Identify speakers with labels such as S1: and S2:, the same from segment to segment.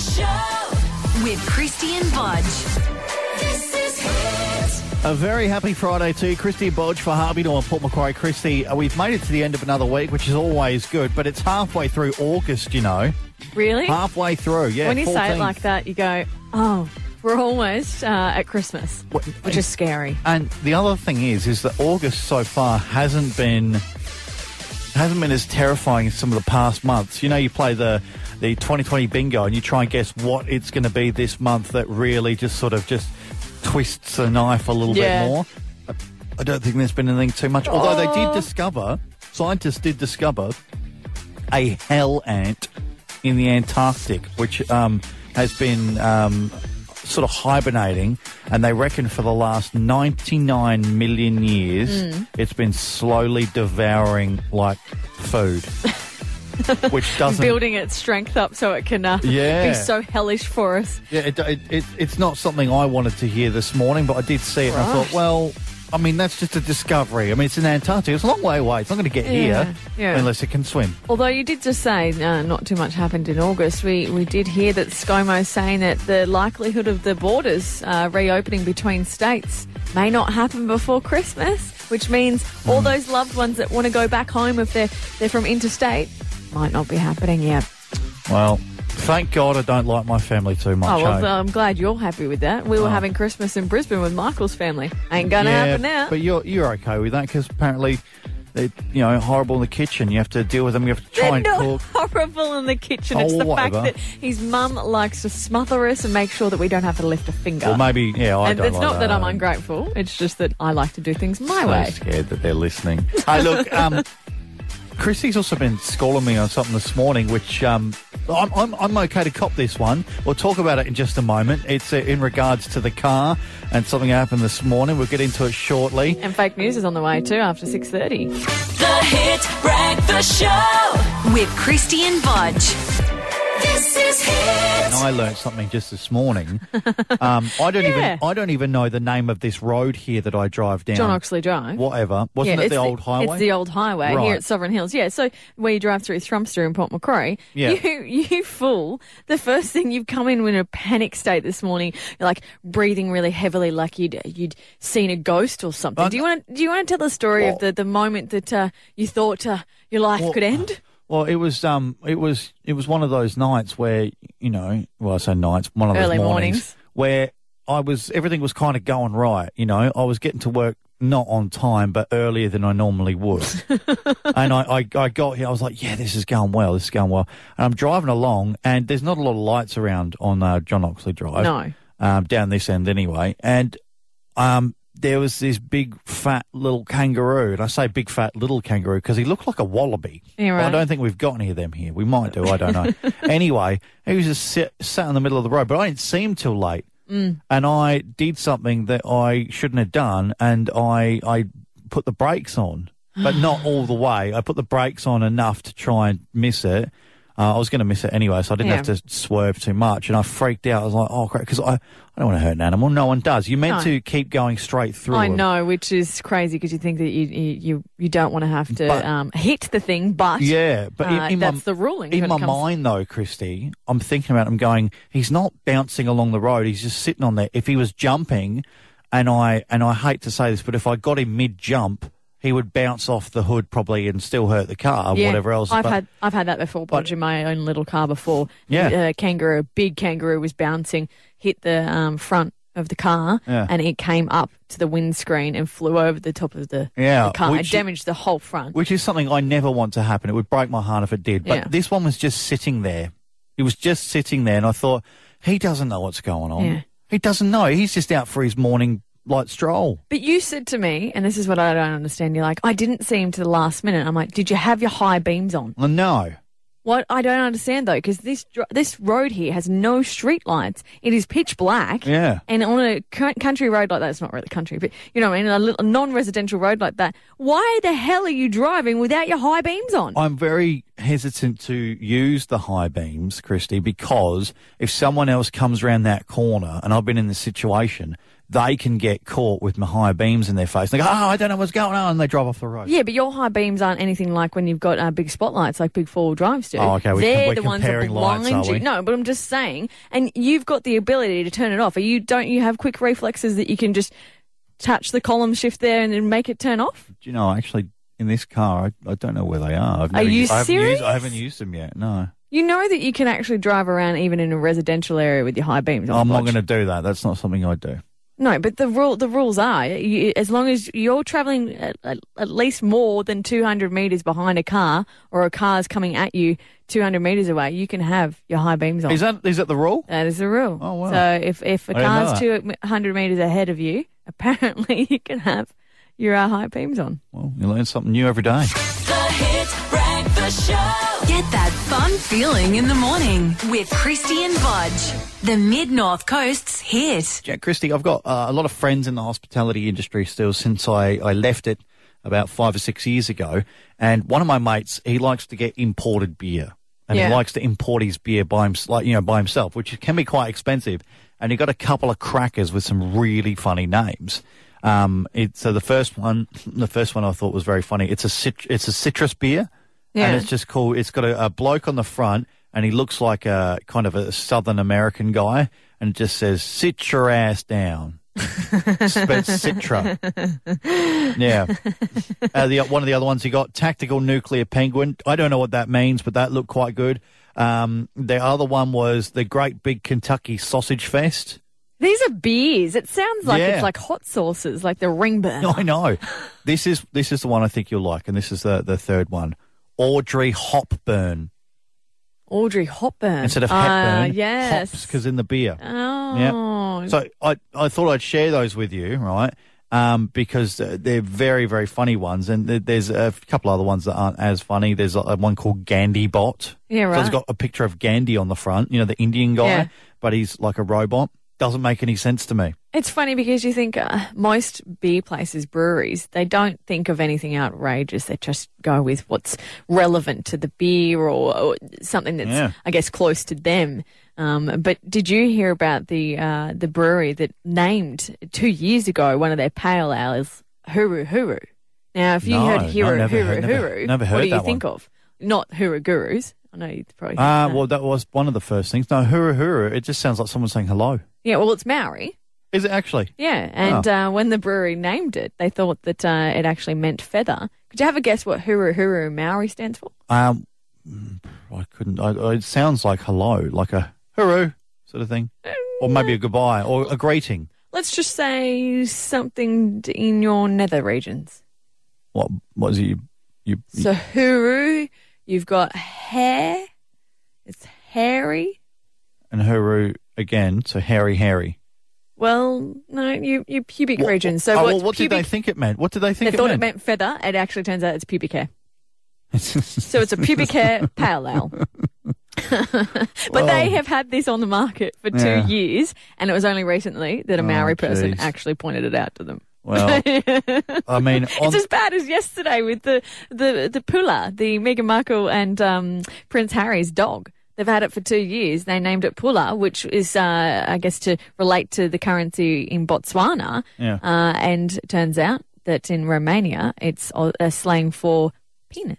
S1: Breakfast Show with Krysti and Bodge. This is Hit.
S2: A very happy Friday to you, Krysti Bodge for Harvey and Port Macquarie. Krysti, uh, we've made it to the end of another week, which is always good, but it's halfway through August, you know.
S3: Really?
S2: Halfway through, yeah.
S3: when you say it like that, you go, oh, we're almost uh, at Christmas,
S2: What-
S3: which is scary.
S2: And the other thing is, is that August so far hasn't been hasn't been as terrifying as some of the past months. You know, you play the the 2020 bingo and you try and guess what it's going to be this month that really just sort of just twists the knife a little
S3: Yeah.
S2: bit more. I- don't think there's been anything too much. Although they did discover, scientists did discover a hell ant in the Antarctic, which um, has been um, sort of hibernating, and they reckon for the last 99 million years,
S3: Hmm.
S2: it's been slowly devouring like food, which doesn't.
S3: Building its strength up so it can uh,
S2: Yeah.
S3: be so hellish for us.
S2: Yeah, it, it, it, it's not something I wanted to hear this morning, but I did see it, and I thought, well. I mean, that's just a discovery. I mean, it's in Antarctica. It's a long way away. It's not going to get
S3: Yeah,
S2: here
S3: yeah.
S2: unless it can swim.
S3: Although you did just say uh, not too much happened in August, we, we did hear that ScoMo saying that the likelihood of the borders uh, reopening between states may not happen before Christmas, which means
S2: Hmm.
S3: all those loved ones that want to go back home if they're they're from interstate might not be happening yet.
S2: Well, thank God I don't like my family too much.
S3: Oh, well,
S2: eh?
S3: I'm glad you're happy with that. We were
S2: Oh.
S3: having Christmas in Brisbane with Michael's family. Ain't gonna
S2: yeah,
S3: happen now.
S2: But you're you're okay with that because apparently, they're you know horrible in the kitchen. You have to deal with them. You have to try
S3: They're
S2: and
S3: not
S2: cook.
S3: horrible in the kitchen.
S2: Oh,
S3: it's the
S2: whatever.
S3: fact that his mum likes to smother us and make sure that we don't have to lift a finger.
S2: Well, maybe yeah. I
S3: and
S2: don't
S3: it's
S2: like
S3: not that I'm
S2: I'm
S3: ungrateful. It's just that I like to do things my
S2: so
S3: way.
S2: scared that they're listening. hey, look, um, Krysti's also been schooling me on something this morning, which um, I'm, I'm I'm okay to cop this one. We'll talk about it in just a moment. It's uh, in regards to the car and something happened this morning. We'll get into it shortly.
S3: And fake news is on the way too after six thirty.
S1: The Hit Breakfast Show with Christy and Bodge. This is
S2: And I learned something just this morning. Um, I don't
S3: Yeah.
S2: even I don't even know the name of this road here that I drive down.
S3: John Oxley Drive.
S2: Whatever. Wasn't it
S3: it's
S2: the old highway?
S3: It's the old highway
S2: Right.
S3: here at Sovereign Hills. Yeah, so where you drive through Thrumster and Port Macquarie,
S2: Yeah.
S3: you you fool. The first thing you've come in in a panic state this morning, you're like breathing really heavily, like you'd you'd seen a ghost or something. Do you want to do you want to tell the story of the, the moment that uh, you thought uh, your life
S2: Well,
S3: could end?
S2: Well, it was um, it was it was one of those nights where you know, well, I say nights, one of those mornings,
S3: mornings.
S2: where I was everything was kind of going right. You know, I was getting to work not on time, but earlier than I normally would. and I, I, I got here, I was like, yeah, this is going well, this is going well. And I'm driving along, and there's not a lot of lights around on uh, John Oxley Drive.
S3: No.
S2: um, down this end anyway. And um, there was this big fat little kangaroo, and I say big fat little kangaroo because he looked like a wallaby.
S3: Yeah,
S2: But I don't think we've got any of them here. We might do. I don't know. anyway, he was just sit, sat in the middle of the road, but I didn't see him till late.
S3: Mm.
S2: And I did something that I shouldn't have done, and I I put the brakes on, but not all the way. I put the brakes on enough to try and miss it. Uh, I was going to miss it anyway, so I didn't
S3: Yeah.
S2: have to swerve too much. And I freaked out. I was like, "Oh crap!" Because I, I don't want to hurt an animal. No one does. You're meant
S3: No.
S2: to keep going straight through.
S3: I
S2: them.
S3: know, which is crazy because you think that you you you, you don't want to have to
S2: But-
S3: um, hit the thing, but
S2: Yeah, but in,
S3: uh,
S2: in
S3: that's the ruling.
S2: In
S3: when
S2: my
S3: it comes-
S2: mind, though, Krysti, I'm thinking about. it, I'm going. He's not bouncing along the road. He's just sitting on there. If he was jumping, and I and I hate to say this, but if I got him mid jump, he would bounce off the hood probably and still hurt the car, or
S3: Yeah,
S2: whatever else.
S3: I've
S2: But-
S3: had I've had that before. Bodge in my own little car before.
S2: Yeah.
S3: a kangaroo, big kangaroo, was bouncing, hit the um, front of the car,
S2: Yeah.
S3: and it came up to the windscreen and flew over the top of the,
S2: Yeah,
S3: the car. It damaged the whole front.
S2: which is something I never want to happen. It would break my heart if it did. But
S3: Yeah.
S2: this one was just sitting there. He was just sitting there, and I thought he doesn't know what's going on. He doesn't know. He's just out for his morning light stroll.
S3: But you said to me, and this is what I don't understand. You're like, I didn't see him to the last minute. I'm like, did you have your high beams on?
S2: Well, no.
S3: What I don't understand though, because this this road here has no street lights. It is pitch black.
S2: Yeah.
S3: And on a country road like that, it's not really country, but you know, what I mean, a, little, non-residential road like that. Why the hell are you driving without your high beams on?
S2: I'm very hesitant to use the high beams, Krysti, because if someone else comes around that corner, and I've been in this situation, they can get caught with my high beams in their face. They go, oh, I don't know what's going on, and they drive off the road.
S3: Yeah, but your high beams aren't anything like when you've got uh, big spotlights like big four wheel drives do.
S2: Oh, okay, we-
S3: They're
S2: we're
S3: the ones that
S2: lights,
S3: blind
S2: are
S3: you. No, but I'm just saying, and you've got the ability to turn it off. Are you? Don't you have quick reflexes that you can just touch the column shift there and then make it turn off?
S2: Do you know, actually, in this car, I, I don't know where they are. I've
S3: Are you
S2: used, I haven't
S3: serious?
S2: Used, I haven't used them yet. No,
S3: You know that you can actually drive around even in a residential area with your high beams.
S2: I'm not going to do that. That's not something I'd do.
S3: No, but the rule the rules are you, as long as you're traveling at, at, at least more than 200 meters behind a car, or a car's coming at you 200 meters away, you can have your high beams on.
S2: Is that is that the rule?
S3: that is the rule.
S2: Oh, wow.
S3: So if if a
S2: I didn't
S3: car's 200 meters ahead of you, apparently you can have your uh, high beams on.
S2: Well, you learn something new every day.
S1: The Hit Breakfast Show. Get that fun feeling in the morning with Krysti and Bodge. The Mid North Coast's hit.
S2: Jack Krysti, I've got uh, a lot of friends in the hospitality industry still since I, I left it about five or six years ago. And one of my mates, he likes to get imported beer. And
S3: Yeah.
S2: he likes to import his beer by, hims- like, you know, by himself, which can be quite expensive. And he got a couple of crackers with some really funny names. Um, it, so the first one, the first one I thought was very funny. It's a cit- it's a citrus beer,
S3: Yeah.
S2: and it's just cool. It's got a, a bloke on the front, and he looks like a kind of a Southern American guy, and it just says "sit your ass down." Spent Citra. yeah. Uh, the, one of the other ones he got, Tactical Nuclear Penguin. I don't know what that means, but that looked quite good. Um, the other one was the Great Big Kentucky Sausage Fest.
S3: These are beers. It sounds like
S2: Yeah.
S3: it's like hot sauces, like the ring burn.
S2: I know. This is this is the one I think you'll like, and this is the, the third one. Audrey Hopburn.
S3: Audrey Hopburn.
S2: Instead of
S3: Ah,
S2: Hepburn,
S3: yes.
S2: hops because in the beer.
S3: Oh.
S2: So I, I thought I'd share those with you, right? Um, because uh, they're very, very funny ones. And there's a couple other ones that aren't as funny. There's uh, one called Gandhi Bot.
S3: Yeah, right.
S2: So it's got a picture of Gandhi on the front, you know, the Indian guy,
S3: Yeah.
S2: but he's like a robot. Doesn't make any sense to me.
S3: It's funny because you think uh, most beer places, breweries, they don't think of anything outrageous. They just go with what's relevant to the beer or, or something that's,
S2: Yeah.
S3: I guess, close to them. Um, but did you hear about the uh, the brewery that named two years ago one of their pale ales Huru Huru? Now, if you
S2: No,
S3: heard
S2: no,
S3: Huru
S2: never
S3: Huru
S2: heard-
S3: Huru,
S2: never
S3: what
S2: heard
S3: do you think
S2: one.
S3: of? Not Huru Gurus. I know you probably.
S2: Ah,
S3: that.
S2: well, that was one of the first things. No, huru huru. It just sounds like someone saying hello.
S3: yeah. Well, it's Maori.
S2: Is it actually?
S3: Yeah, and
S2: Oh.
S3: uh, when the brewery named it, they thought that uh, it actually meant feather. Could you have a guess what Huru Huru Maori stands for?
S2: Um, mm, I couldn't. I, I- it sounds like hello, like a huru sort of thing, or maybe a goodbye or a greeting.
S3: Let's just say something d- in your nether regions.
S2: What? What is it? You, you,
S3: So Huru, you've got hair. It's hairy.
S2: and huru again. So hairy, hairy.
S3: Well, no, you your pubic
S2: What-
S3: region. So
S2: oh, well, what did they think it meant? What did they think?
S3: They
S2: think
S3: thought
S2: it
S3: it
S2: meant?
S3: meant feather. It actually turns out it's pubic hair. So it's a pubic hair pale ale. but they have had this on the market for two
S2: Yeah.
S3: years, and it was only recently that a Maori person actually pointed it out to them.
S2: well, I mean, on,
S3: It's as bad as yesterday with the the the Pula, the Meghan Markle and um, Prince Harry's dog. They've had it for two years. They named it Pula, which is, uh, I guess, to relate to the currency in Botswana.
S2: Yeah.
S3: Uh, and it turns out that in Romania, it's a slang for penis.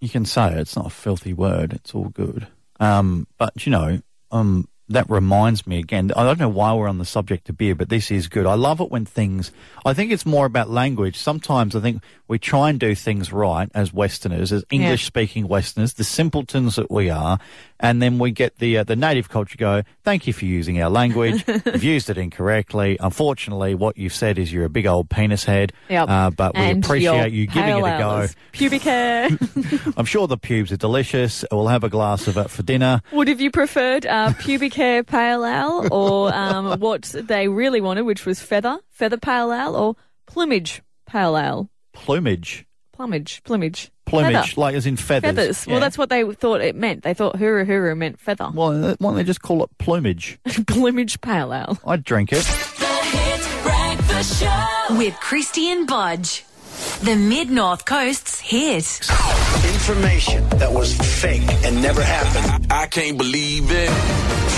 S2: you can say it. It's not a filthy word. It's all good. Um, but you know, um, that reminds me again. I don't know why we're on the subject of beer, but this is good. I love it when things. I think it's more about language. Sometimes I think we try and do things right as Westerners, as English-speaking Westerners, the simpletons that we are, and then we get the uh, the native culture go. Thank you for using our language. You've used it incorrectly. Unfortunately, what you've said is you're a big old penis head.
S3: Yep.
S2: Uh, but we
S3: And
S2: appreciate you giving it a go.
S3: Pubic hair.
S2: I'm sure the pubes are delicious. We'll have a glass of it for dinner.
S3: Would have you preferred uh, pubic hair pale ale or um, what they really wanted, which was feather, feather pale ale, or plumage pale ale?
S2: Plumage.
S3: Plumage, plumage.
S2: Plumage,
S3: Feather.
S2: like as in feathers.
S3: Feathers.
S2: Yeah.
S3: Well, that's what they thought it meant. They thought huru huru meant feather.
S2: Well, why don't they just call it plumage?
S3: plumage pale ale.
S2: I'd drink it.
S1: The Hit Breakfast Show with Krysti and Bodge. The Mid North Coast's hit.
S4: Information that was fake and never happened.
S5: I can't believe it.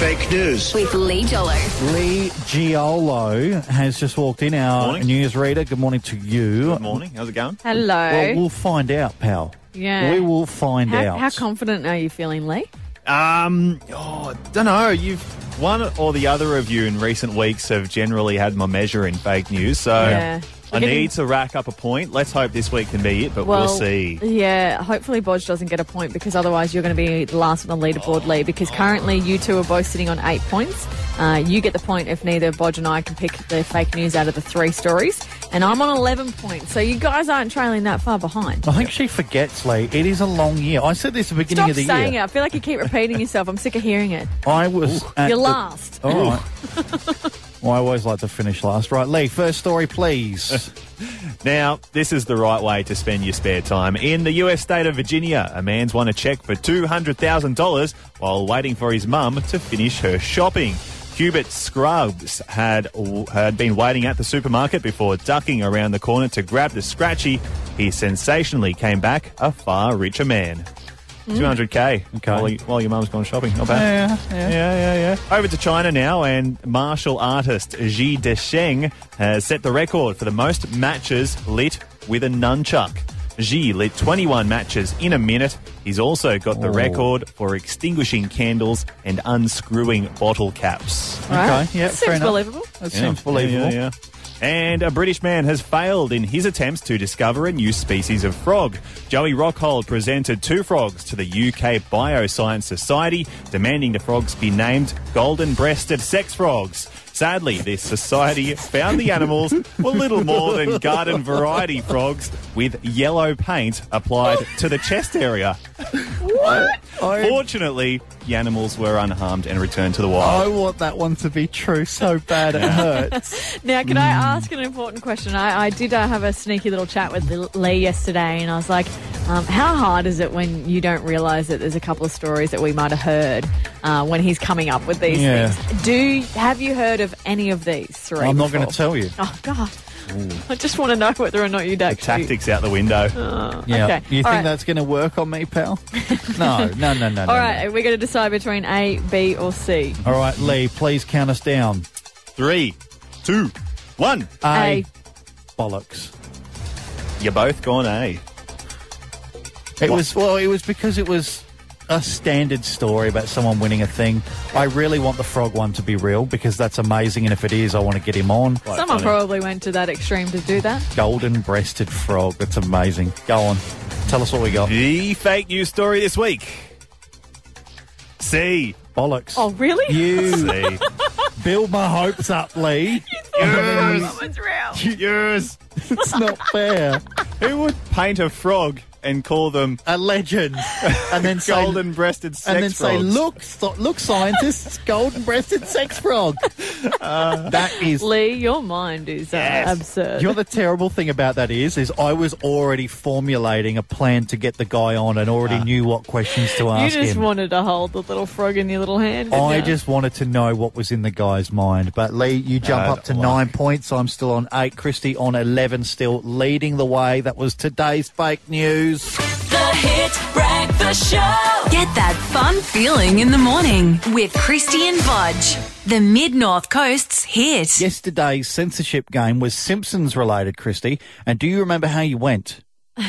S4: Fake news.
S1: With Lee Jolo.
S2: Lee Giolo has just walked in, our
S6: Morning.
S2: newsreader. Good morning to you.
S6: Good morning. How's it going?
S3: Hello.
S2: Well, we'll find out, pal.
S3: Yeah.
S2: We will find
S3: how,
S2: out.
S3: how confident are you feeling, Lee?
S6: Um, oh, don't know. You've one or the other of you in recent weeks have generally had my measure in fake news, so
S3: Yeah.
S6: I need to rack up a point. Let's hope this week can be it, but
S3: Well,
S6: we'll see.
S3: Yeah, hopefully Bodge doesn't get a point because otherwise you're going to be the last on the leaderboard, Lee. Because currently you two are both sitting on eight points. Uh, you get the point if neither Bodge and I can pick the fake news out of the three stories, and I'm on 11 points. So you guys aren't trailing that far behind.
S2: I think she forgets, Lee. It is a long year. I said this at the beginning
S3: Stop
S2: of the year.
S3: Stop saying it. I feel like you keep repeating yourself. I'm sick of hearing it.
S2: I was. at
S3: You're
S2: the-
S3: last.
S2: All right. well, I always like to finish last. Right, Lee, first story, please.
S6: Now, this is the right way to spend your spare time. In the US state of Virginia, a man's won a check for $200,000 while waiting for his mum to finish her shopping. Hubert Scruggs had had been waiting at the supermarket before ducking around the corner to grab the scratchy. He sensationally came back a far richer man. 200k
S2: Okay.
S6: while, you- while your mum's gone shopping. Not bad.
S2: yeah, yeah.
S6: Yeah, yeah, yeah. Over to China now, and martial artist Ji Desheng has set the record for the most matches lit with a nunchuck. Ji lit 21 matches in a minute. He's also got the
S2: Oh.
S6: record for extinguishing candles and unscrewing bottle caps.
S3: Right?
S2: Okay, yeah,
S3: Seems
S2: fair enough.
S3: believable.
S2: That
S6: Yeah,
S2: seems believable.
S6: yeah, yeah. And a British man has failed in his attempts to discover a new species of frog. Joey Rockhold presented two frogs to the UK Bioscience Society, demanding the frogs be named golden breasted sex frogs. Sadly, this society found the animals were little more than garden variety frogs with yellow paint applied to the chest area.
S2: I,
S6: Fortunately, the animals were unharmed and returned to the wild.
S2: I
S6: wild.
S2: want that one to be true so bad it hurts.
S3: Now, can I ask an important question? I, I did uh, have a sneaky little chat with Lee yesterday, and I was like, um, "How hard is it when you don't realise that there's a couple of stories that we might have heard uh, when he's coming up with these
S2: Yeah.
S3: things?" Do have you heard of any of these three?
S2: I'm not going to tell you.
S3: Oh God! I just want to know whether or not you'd actually.
S6: Tactics out the window.
S2: Uh, yeah.
S3: Okay,
S2: You think
S3: all right.
S2: that's going to work on me, pal? no, no, no, no.
S3: All
S2: no,
S3: right,
S2: no.
S3: we're going to decide between A, B, or C.
S2: All right, Lee, please count us down.
S6: Three, two, one.
S2: A. Bollocks.
S6: You're both gone A.
S2: It was well. It was because it was a standard story about someone winning a thing. I really want the frog one to be real because that's amazing, and if it is, I want to get him on.
S3: Someone
S6: funny.
S3: probably went to that extreme to do that.
S2: Golden-breasted frog. That's amazing. Go on, tell us what we got.
S6: The fake news story this week. C.
S2: Bollocks.
S3: Oh, really?
S2: You
S6: C.
S2: build my hopes up, Lee.
S3: It's real.
S6: Yours.
S2: It's not fair.
S6: Who would paint a frog and call them
S2: A legend, and then say,
S6: golden breasted sex
S2: and then say, "Look, so, look, scientists, golden-breasted sex frog." Uh, that is
S3: Lee, your mind is uh,
S6: Yes.
S3: absurd.
S2: You know the terrible thing about that is, is I was already formulating a plan to get the guy on and already ah. knew what questions to ask.
S3: you just
S2: him.
S3: wanted to hold the little frog in your little hand. didn't
S2: I
S3: ya?
S2: just wanted to know what was in the guy's mind. But Lee, you jump
S6: Bad
S2: up to
S6: luck.
S2: nine points. I'm still on eight. Christy on eleven, still leading the way. That was today's fake news.
S1: The Hit Breakfast Show. Get that fun feeling in the morning with Krysti and Bodge. The Mid North Coast's hit.
S2: Yesterday's censorship game was Simpsons related, Krysti. And do you remember how you went?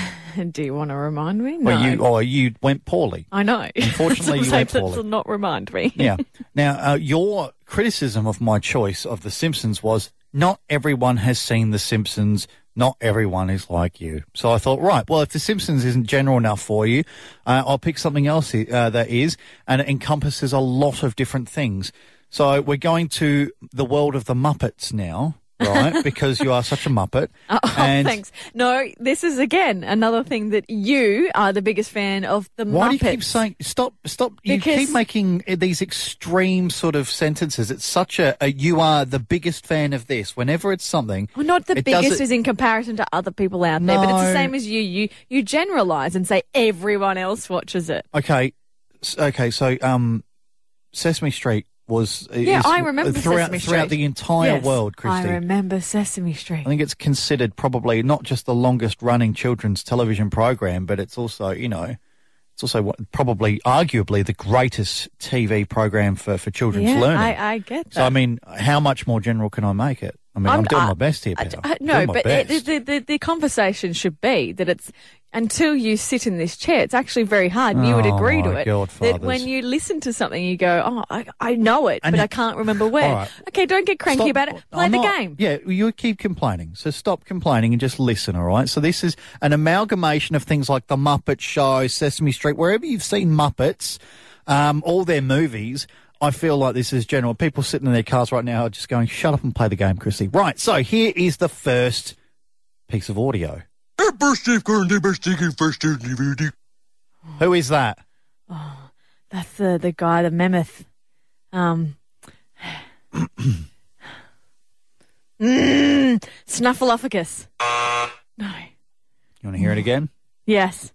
S3: Do you want to remind me? No.
S2: Well, you or you went poorly.
S3: I know.
S2: Unfortunately, you
S3: Say
S2: went poorly.
S3: to not remind me.
S2: Yeah. Now, uh, your criticism of my choice of The Simpsons was not everyone has seen The Simpsons. Not everyone is like you. So I thought, right, well, if The Simpsons isn't general enough for you, uh, I'll pick something else uh, that is, and it encompasses a lot of different things. So we're going to the world of the Muppets now, right? because you are such a Muppet.
S3: Oh,
S2: and
S3: thanks. No, this is again another thing that you are the biggest fan of the
S2: Why
S3: Muppets.
S2: do you keep saying stop? Stop! You
S3: Because-
S2: keep making uh, these extreme sort of sentences. It's such a, a you are the biggest fan of this. Whenever it's something,
S3: Well, not the biggest is in comparison to other people out there, but it's the same as you. You you generalize and say everyone else watches it.
S2: Okay, okay. So, um, Sesame Street was
S3: Yeah,
S2: is-
S3: I remember uh,
S2: throughout
S3: Sesame
S2: throughout
S3: Street.
S2: the entire
S3: Yes,
S2: world, Krysti.
S3: I remember Sesame Street.
S2: I think it's considered probably not just the longest running children's television program, but it's also, you know, It's also probably, arguably, the greatest TV program for, for children's
S3: yeah,
S2: learning.
S3: I, I get that.
S2: so, I mean, how much more general can I make it? I mean, I'm, doing
S3: I-
S2: my best here,
S3: I-
S2: Peter.
S3: I- no, but it, the, the, the conversation should be that it's until you sit in this chair, it's actually very hard. and you would
S2: Oh,
S3: agree to it.
S2: God,
S3: that when you listen to something, you go, "Oh, I, I know it,
S2: And
S3: but
S2: it-
S3: I can't remember where."
S2: Right.
S3: Okay, don't get cranky
S2: Stop-
S3: about it. Play
S2: I'm
S3: the
S2: not-
S3: game.
S2: Yeah, you keep complaining. So stop complaining and just listen, all right? So this is an amalgamation of things like The Muppet Show, Sesame Street, wherever you've seen Muppets, um, all their movies. I feel like this is general. People sitting in their cars right now are just going, shut up and play the game, Chrissy. Right, so here is the first piece of audio. Who is that?
S3: Oh, that's the the guy, the mammoth. Um, mm, Snuffleupagus. No.
S2: You want to hear it again?
S3: Yes.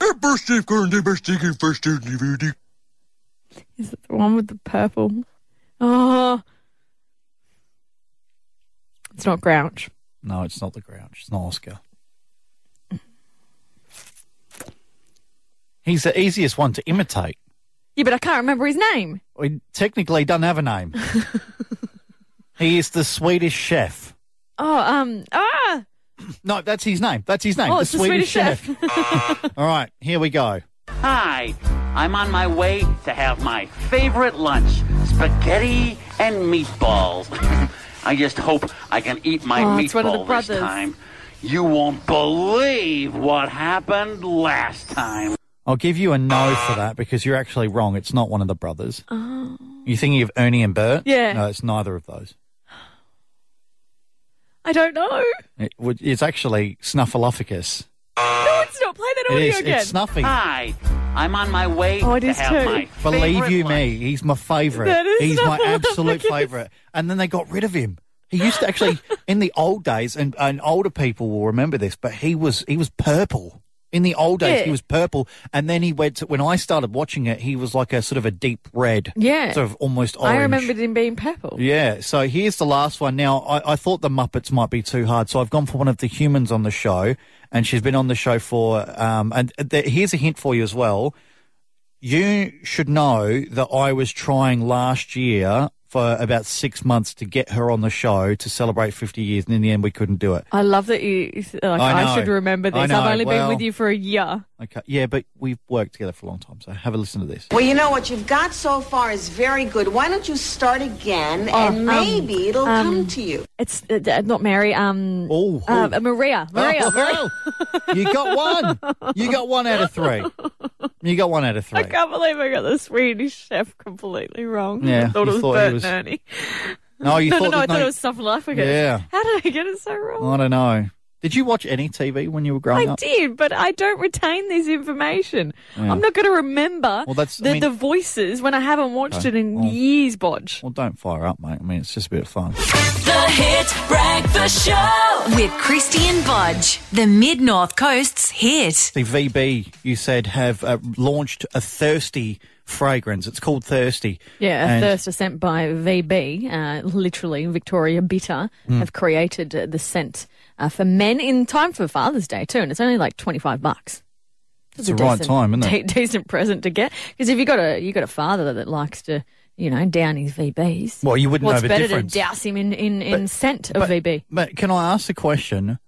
S3: Is it the one with the purple? Oh. It's not Grouch.
S2: No, it's not the Grouch. It's not Oscar. He's the easiest one to imitate.
S3: Yeah, but I can't remember his name.
S2: Technically he technically doesn't have a name. he is the Swedish chef.
S3: Oh, um, ah!
S2: No, that's his name. That's his name.
S3: Oh,
S2: the
S3: it's the Swedish chef.
S2: All right, here we go.
S5: Hi, I'm on my way to have my favorite lunch spaghetti and meatballs. I just hope I can eat my
S3: Oh, it's one of the
S5: meatball this time. You won't believe what happened last time.
S2: I'll give you a no for that because you're actually wrong. It's not one of the brothers. Oh. You thinking of Ernie and Bert?
S3: Yeah.
S2: No, it's neither of those.
S3: I don't know.
S2: It, it's actually Snuffleupagus.
S3: No, it's not. Play that
S2: It
S3: audio
S2: is.
S3: again.
S2: It's Snuffy.
S5: Hi, I'm on my way
S3: Oh, it
S5: to
S3: is
S5: have
S3: too.
S5: my
S2: Believe you
S5: lunch.
S2: me, he's my favourite.
S3: That is
S2: He's my absolute favourite. And then they got rid of him. He used to actually, in the old days, and, and older people will remember this, but he was he was purple. In the old days,
S3: Yeah.
S2: he was purple, and then he went to. When I started watching it, he was like a sort of a deep red,
S3: Yeah.
S2: sort of almost orange.
S3: I remembered him being purple.
S2: Yeah, so here's the last one. Now, I, I thought the Muppets might be too hard, so I've gone for one of the humans on the show, and she's been on the show for. Um, and th- here's a hint for you as well. You should know that I was trying last year for about six months to get her on the show to celebrate 50 years, and in the end, we couldn't do it.
S3: I love that you. Like,
S2: I
S3: I, should remember this. I've only
S2: well-
S3: been with you for a year.
S2: Okay, yeah, but we've worked together for a long time, so have a listen to this.
S7: Well, you know what you've got so far is very good. Why don't you start again,
S3: Oh,
S7: and maybe it'll
S3: um,
S7: come to you.
S3: It's uh, uh, not Mary. Um,
S2: Oh,
S3: uh,
S2: oh.
S3: Maria. Maria.
S2: Oh,
S3: Maria.
S2: you got one. You got one out of three. You got one out of three.
S3: I can't believe I got the Swedish chef completely wrong.
S2: Yeah,
S3: I thought
S2: you
S3: it was
S2: thought he
S3: Bert
S2: was-
S3: and Ernie.
S2: No, you
S3: no,
S2: thought
S3: no, no, I
S2: that-
S3: thought it was Stuff Snuffleupagus.
S2: Yeah.
S3: How did I get it so wrong?
S2: I don't know. Did you watch any TV when you were growing up?
S3: I
S2: up?
S3: did, but I don't retain this information.
S2: Yeah.
S3: I'm not going to remember
S2: Well, that's- I
S3: the,
S2: mean-
S3: the voices when I haven't watched
S2: Okay.
S3: it in
S2: Well-
S3: years, Bodge.
S2: Well, don't fire up, mate. I mean, it's just a bit of fun.
S1: The Hit Breakfast Show with Christian Bodge, the Mid North Coast's hit.
S2: The VB, you said, have uh, launched a thirsty fragrance. It's called Thirsty.
S3: Yeah, a
S2: And-
S3: thirst scent by VB, uh, literally Victoria Bitter,
S2: Hmm.
S3: have created uh, the scent uh, for men in time for Father's Day too, and it's only like twenty five bucks.
S2: It's the right
S3: decent-
S2: time, isn't it?
S3: de- decent present to get because if you got a you got a father that likes to you know down his VBs,
S2: Well, you wouldn't
S3: what's
S2: know the
S3: better
S2: difference.
S3: to douse him in in, in
S2: But-
S3: scent of
S2: but-
S3: VB?
S2: But can I ask a question?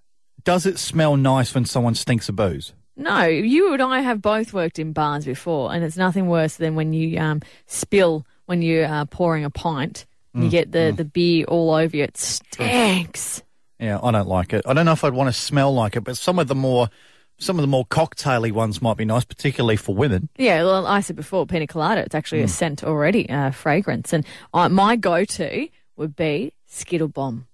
S2: Does it smell nice when someone stinks of booze?
S3: No, you and I have both worked in bars before, and it's nothing worse than when you um, spill when you're uh, pouring a pint.
S2: Mm,
S3: You get the, the beer all over you. It stinks.
S2: Yeah, I don't like it. I don't know if I'd want to smell like it, but some of the more some of the more cocktaily ones might be nice, particularly for women.
S3: Yeah, well, I said before, pina colada. It's actually a
S2: Hmm.
S3: scent already, uh, fragrance, and uh, my go-to would be Skittle Bomb.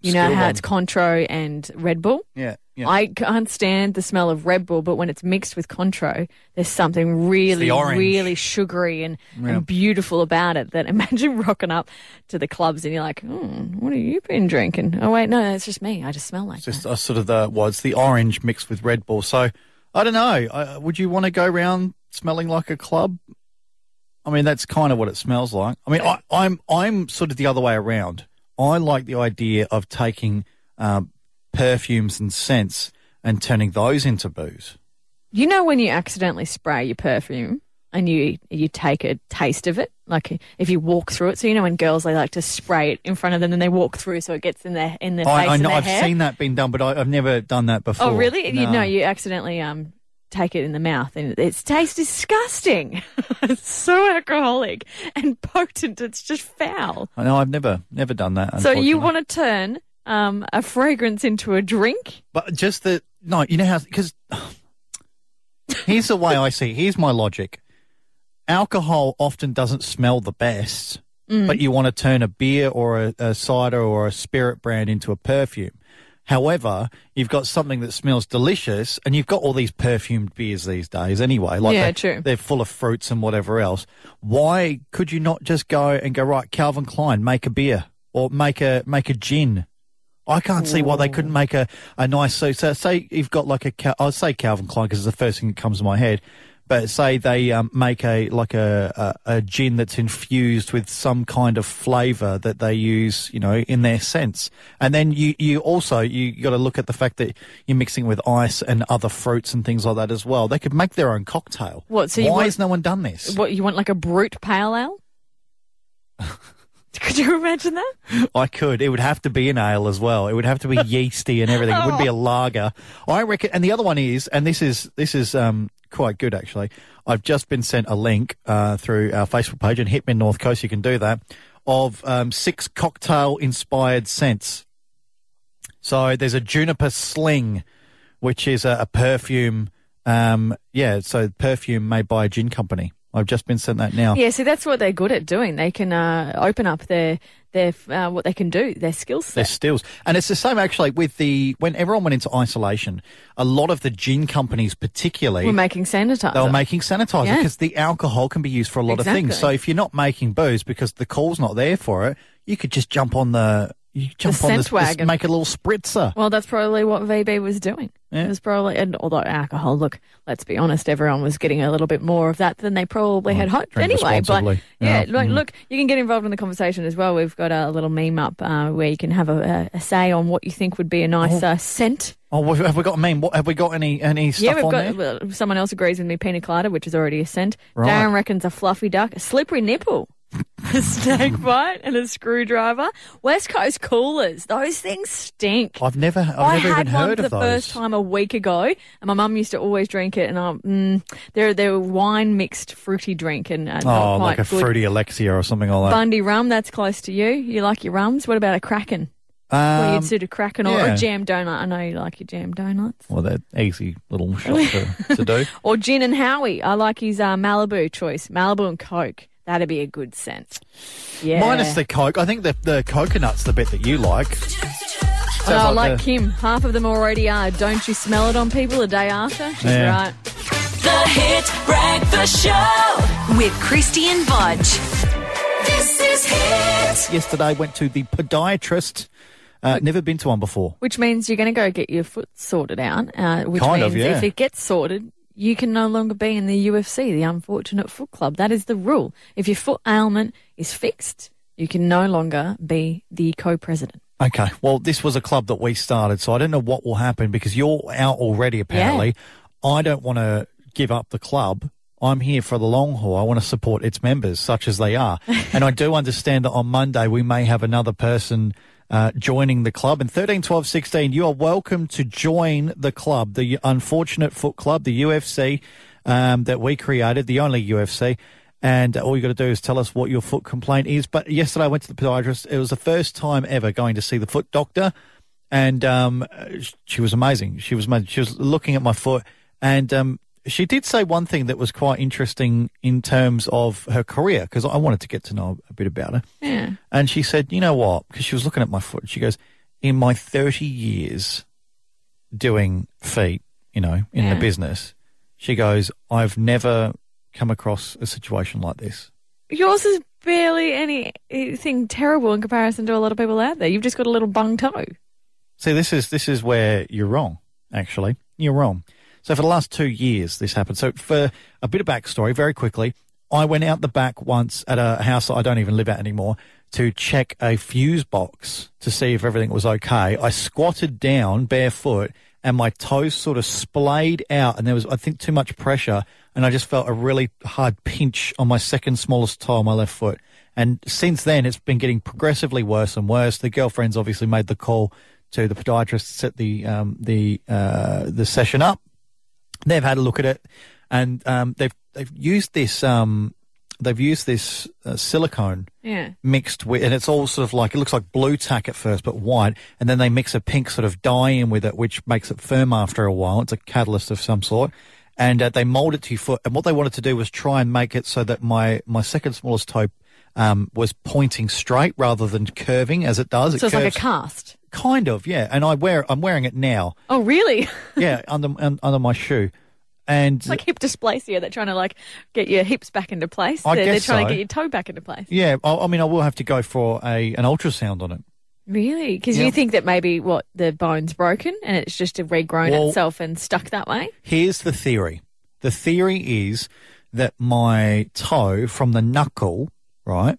S3: You know how
S2: Bomb.
S3: it's Cointreau and Red Bull.
S2: Yeah, yeah.
S3: I can't stand the smell of Red Bull, but when it's mixed with Cointreau, there's something really, really sugary and,
S2: Yeah.
S3: and beautiful about it. That imagine rocking up to the clubs and you're like, hmm, what have you been drinking? Oh wait, no, it's just me. I just smell like
S2: It's just
S3: that.
S2: a sort of the well, it's the orange mixed with Red Bull. So I don't know. Uh, would you want to go around smelling like a club? I mean, that's kind of what it smells like. I mean, I, I'm I'm sort of the other way around. I like the idea of taking um, perfumes and scents and turning those into booze.
S3: You know when you accidentally spray your perfume and you you take a taste of it, like if you walk through it. So you know when girls they like to spray it in front of them and they walk through so it gets in their in their face
S2: I, I
S3: and
S2: know I've
S3: hair.
S2: seen that being done, but I, I've never done that before.
S3: Oh really? You
S2: No.
S3: know you accidentally um take it in the mouth and it tastes disgusting. it's so alcoholic and potent. It's just foul.
S2: I know I've never never done that.
S3: So you want to turn um, a fragrance into a drink?
S2: But just the no, you know how because here's the way I see. Here's my logic. Alcohol often doesn't smell the best, but you want to turn a beer or a, a cider or a spirit brand into a perfume. However, you've got something that smells delicious, and you've got all these perfumed beers these days anyway. Like
S3: Yeah,
S2: they,
S3: true.
S2: They're full of fruits and whatever else. Why could you not just go and go right, Calvin Klein, make a beer or make a make a gin? I can't see why they couldn't make a, a nice. So, so say you've got like a. I'll say Calvin Klein because it's the first thing that comes to my head. But say they um, make a like a, a a gin that's infused with some kind of flavour that they use, you know, in their sense. And then you you also you got to look at the fact that you're mixing with ice and other fruits and things like that as well. They could make their own cocktail.
S3: What, so
S2: why
S3: want-
S2: has no one done this?
S3: What you want, like a brute pale ale? Could you imagine that?
S2: I could. It would have to be an ale as well. It would have to be yeasty and everything. It would be a lager. I reckon. And the other one is, and this is this is um, quite good actually. I've just been sent a link uh, through our Facebook page and Hitman North Coast. You can do that of um, six cocktail inspired scents. So there's a juniper sling, which is a, a perfume. Um, yeah, so perfume made by a gin company. I've just been sent that now.
S3: Yeah, see, that's what they're good at doing. They can uh, open up their their uh, what they can do, their skills,
S2: Their
S3: set.
S2: stills. And it's the same actually with the, when everyone went into isolation, a lot of the gin companies particularly,
S3: We're making sanitizer.
S2: they were making sanitizer
S3: Yeah.
S2: because the alcohol can be used for a lot of things. So if you're not making booze because the call's not there for it, you could just jump on the, you jump on
S3: scent
S2: this, this,
S3: wagon.
S2: make a little spritzer.
S3: well, that's probably what VB was doing.
S2: Yeah.
S3: It was probably, and although alcohol, look, let's be honest, everyone was getting a little bit more of that than they probably had hoped anyway. But yeah,
S2: Yeah.
S3: like,
S2: Mm.
S3: look, you can get involved in the conversation as well. We've got a little meme up uh, where you can have a, a, a say on what you think would be a nice uh, scent.
S2: Oh, have we got, I mean, what, have we got any, any stuff
S3: Yeah, we've
S2: on
S3: got well, someone else agrees with me. Pina colada, which is already a scent.
S2: Right.
S3: Darren reckons a fluffy duck, a slippery nipple, a snake bite, and a screwdriver. West Coast coolers, those things stink.
S2: I've never, I've
S3: I
S2: never
S3: had
S2: even
S3: one
S2: heard
S3: for
S2: of
S3: the
S2: those.
S3: first time a week ago, and my mum used to always drink it. And I, mm, they're they're wine mixed fruity drink, and uh, not
S2: Oh,
S3: quite
S2: like a
S3: good.
S2: fruity Alexia or something like that.
S3: Bundy rum, that's close to you. You like your rums? What about a kraken? Well,
S2: Um,
S3: you'd suit a kraken or
S2: yeah.
S3: a jam donut. I know you like your jam donuts.
S2: well, they're easy little shot to, to do.
S3: Or gin and Howie. I like his uh, Malibu choice. Malibu and Coke. That'd be a good scent. Yeah.
S2: Minus the coke. I think the the coconut's the bit that you like.
S3: Oh,
S2: Sounds
S3: like
S2: the-
S3: Kim. Half of them already are. Don't you smell it on people the day after? She's
S2: Yeah.
S3: right.
S1: The Hit Breakfast Show with Christian Bodge. This is Hit.
S2: Yesterday went to the podiatrist. Uh, never been to one before.
S3: Which means you're going to go get your foot sorted out. Uh, which
S2: Kind of,
S3: means
S2: yeah.
S3: if it gets sorted, you can no longer be in the UFC, the Unfortunate Foot Club. That is the rule. If your foot ailment is fixed, you can no longer be the co-president.
S2: Okay. Well, this was a club that we started, so I don't know what will happen because you're out already, apparently. I don't want to give up the club. I'm here for the long haul. I want to support its members, such as they are. and I do understand that on Monday we may have another person uh, joining the club. And 13, 12, 16, you are welcome to join the club, the Unfortunate Foot Club, the UFC um, that we created, the only UFC. And all you got to do is tell us what your foot complaint is. But yesterday I went to the podiatrist. It was the first time ever going to see the foot doctor. And um, she was amazing. She was. She was looking at my foot. And um, she did say one thing that was quite interesting in terms of her career, because I wanted to get to know a bit about her.
S3: Yeah.
S2: And she said, you know what? Because she was looking at my foot. She goes, in my 30 years doing feet, you know, in
S3: Yeah.
S2: the business, she goes, I've never come across a situation like this.
S3: Yours is barely anything terrible in comparison to a lot of people out there. You've just got a little bung toe.
S2: See, this is this is where you're wrong. Actually, you're wrong. So for the last two years, this happened. So for a bit of backstory, very quickly, I went out the back once at a house that I don't even live at anymore to check a fuse box to see if everything was okay. I squatted down barefoot and my toes sort of splayed out, and there was I think too much pressure, and I just felt a really hard pinch on my second smallest toe on my left foot. And since then, it's been getting progressively worse and worse. The girlfriend's obviously made the call to the podiatrist to set the um, the uh, the session up. They've had a look at it, and um, they've they've used this um, they've used this uh, silicone
S3: Yeah.
S2: mixed with, and it's all sort of like it looks like blue tack at first, but white, and then they mix a pink sort of dye in with it, which makes it firm after a while. It's a catalyst of some sort, and uh, they mold it to your foot. And what they wanted to do was try and make it so that my my second smallest toe um, was pointing straight rather than curving as it does.
S3: So
S2: it
S3: it's like a cast.
S2: Kind of, yeah. And I wear I'm wearing it now,
S3: Oh, really?
S2: yeah, under un, under my shoe, and
S3: It's like hip dysplasia. They're trying to like get your hips back into place.
S2: I
S3: they're, they're trying
S2: so.
S3: to get your toe back into place.
S2: yeah. I, I mean, I will have to go for a an ultrasound on it.
S3: Really? Because
S2: Yeah.
S3: you think that maybe what the bone's broken and it's just regrown
S2: Well-
S3: itself and stuck that way.
S2: Here's the theory. The theory is that my toe from the knuckle, right,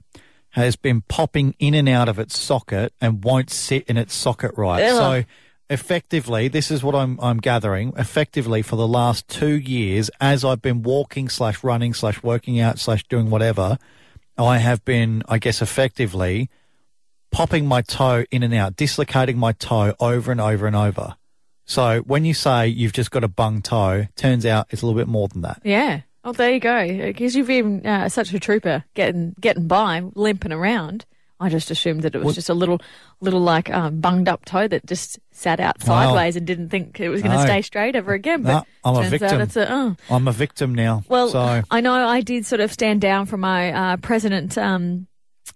S2: has been popping in and out of its socket and won't sit in its socket right. So effectively, this is what I'm I'm gathering. Effectively, for the last two years, as I've been walking slash running slash working out slash doing whatever, I have been, I guess, effectively popping my toe in and out, dislocating my toe over and over and over. So when you say you've just got a bung toe, turns out it's a little bit more than that.
S3: Yeah. Oh, there you go. Because you've been uh, such a trooper getting getting by, limping around. I just assumed that it was
S2: Well-
S3: just a little, little like um, bunged up toe that just sat out
S2: Wow.
S3: sideways and didn't think it was going to
S2: No.
S3: stay straight ever again. But
S2: No, I'm a victim.
S3: out it's a. Oh.
S2: I'm a victim now.
S3: Well,
S2: so
S3: I know I did sort of stand down from my uh, president um,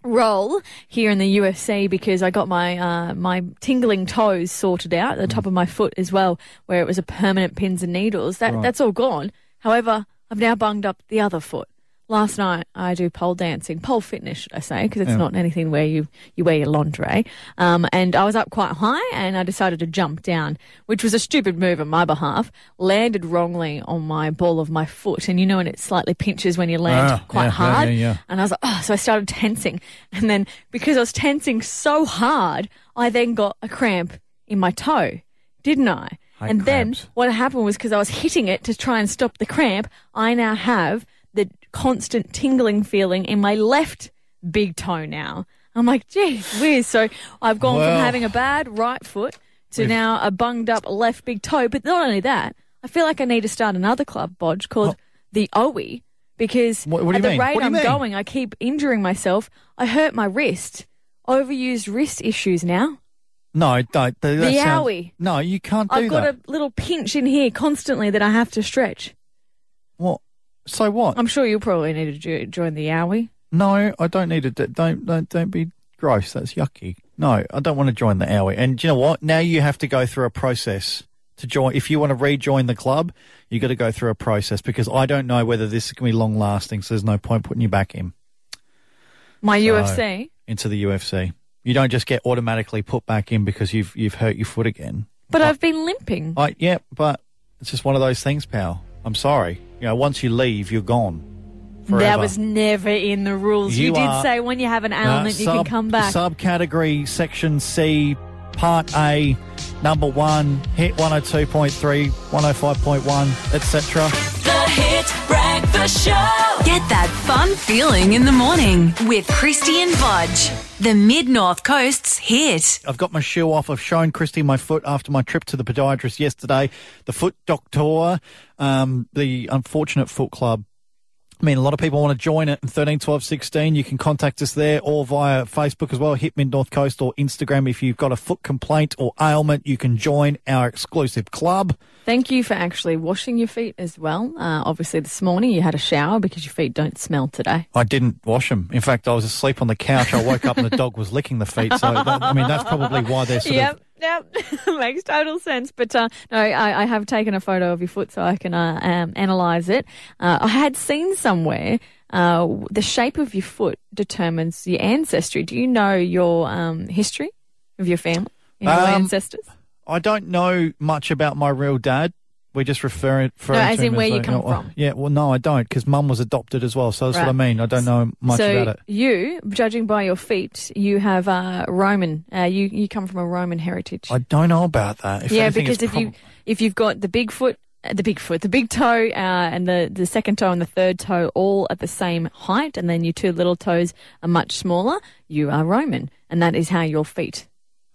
S3: role here in the UFC because I got my uh, my tingling toes sorted out, the top of my foot as well, where it was a permanent pins and needles. That
S2: Right.
S3: that's all gone. However, I've now bunged up the other foot. Last night I do pole dancing, pole fitness, should I say, because it's
S2: Yeah.
S3: not anything where you, you wear your lingerie. Um, and I was up quite high and I decided to jump down, which was a stupid move on my behalf. Landed wrongly on my ball of my foot. And you know when it slightly pinches when you land
S2: Ah,
S3: quite
S2: yeah, yeah,
S3: hard?
S2: yeah, yeah.
S3: And I was like, oh, so I started tensing. And then because I was tensing so hard, I then got a cramp in my toe, didn't I? And then what happened was because I was hitting it to try and stop the cramp, I now have the constant tingling feeling in my left big toe now. I'm like, geez, whiz. So I've gone from having a bad right foot to
S2: We've-
S3: now a bunged up left big toe. But not only that, I feel like I need to start another club, Bodge, called oh. the OE because
S2: What- what
S3: at the
S2: mean?
S3: rate
S2: What do you
S3: I'm
S2: mean?
S3: going, I keep injuring myself. I hurt my wrist. Overused wrist issues now.
S2: No, don't.
S3: The owie.
S2: No, you can't do
S3: I've got
S2: that.
S3: a little pinch in here constantly that I have to stretch.
S2: What? So what?
S3: I'm sure you'll probably need to jo- join the owie.
S2: no, I don't need to. do- Don't don't don't be gross. That's yucky. No, I don't want to join the owie. And do you know what? Now you have to go through a process to join. If you want to rejoin the club, you got to go through a process because I don't know whether this is going to be long lasting. So there's no point putting you back in
S3: My
S2: So-
S3: UFC.
S2: into the UFC. You don't just get automatically put back in because you've you've hurt your foot again.
S3: But I've been limping.
S2: I, yeah, but it's just one of those things, pal. I'm sorry. You know, once you leave, you're gone. Forever.
S3: That was never in the rules. You,
S2: You
S3: did
S2: are-
S3: say when you have an
S2: Uh,
S3: ailment, you can come back.
S2: Subcategory Section C, Part A, Number One, Hit 102.3, 105.1, etc.
S1: The Hit Breakfast Show. Get that fun feeling in the morning with Krysti and Bodge. The Mid North Coast's hit.
S2: I've got my shoe off. I've shown Krysti my foot after my trip to the podiatrist yesterday. The foot doctor, um, the unfortunate foot club. I mean, a lot of people want to join it. in 13, 12, 16. You can contact us there or via Facebook as well. Hit Mid North Coast or Instagram. If you've got a foot complaint or ailment, you can join our exclusive club.
S3: Thank you for actually washing your feet as well. Uh, obviously, this morning you had a shower because your feet don't smell today.
S2: I didn't wash them. In fact, I was asleep on the couch. I woke up and the dog was licking the feet. So, that, I mean, that's probably why they're sort
S3: Yep,
S2: of.
S3: Yep, makes total sense. But uh, no, I, I have taken a photo of your foot so I can uh, um, analyze it. Uh, I had seen somewhere uh, the shape of your foot determines your ancestry. Do you know your um, history of your family, your
S2: Um,
S3: ancestors?
S2: I don't know much about my real dad. We're just referring. referring
S3: as
S2: to
S3: in where you
S2: like,
S3: come
S2: oh,
S3: from.
S2: Yeah, well, no, I don't, because Mum was adopted as well. So that's what I mean. I don't know much
S3: so
S2: about it.
S3: you, judging by your feet, you have uh, Roman. Uh, you you come from a Roman heritage.
S2: I don't know about that. If
S3: yeah, because if you if you've got the big foot, uh, the big foot, the big toe, uh, and the the second toe and the third toe all at the same height, and then your two little toes are much smaller, you are Roman, and that is how your feet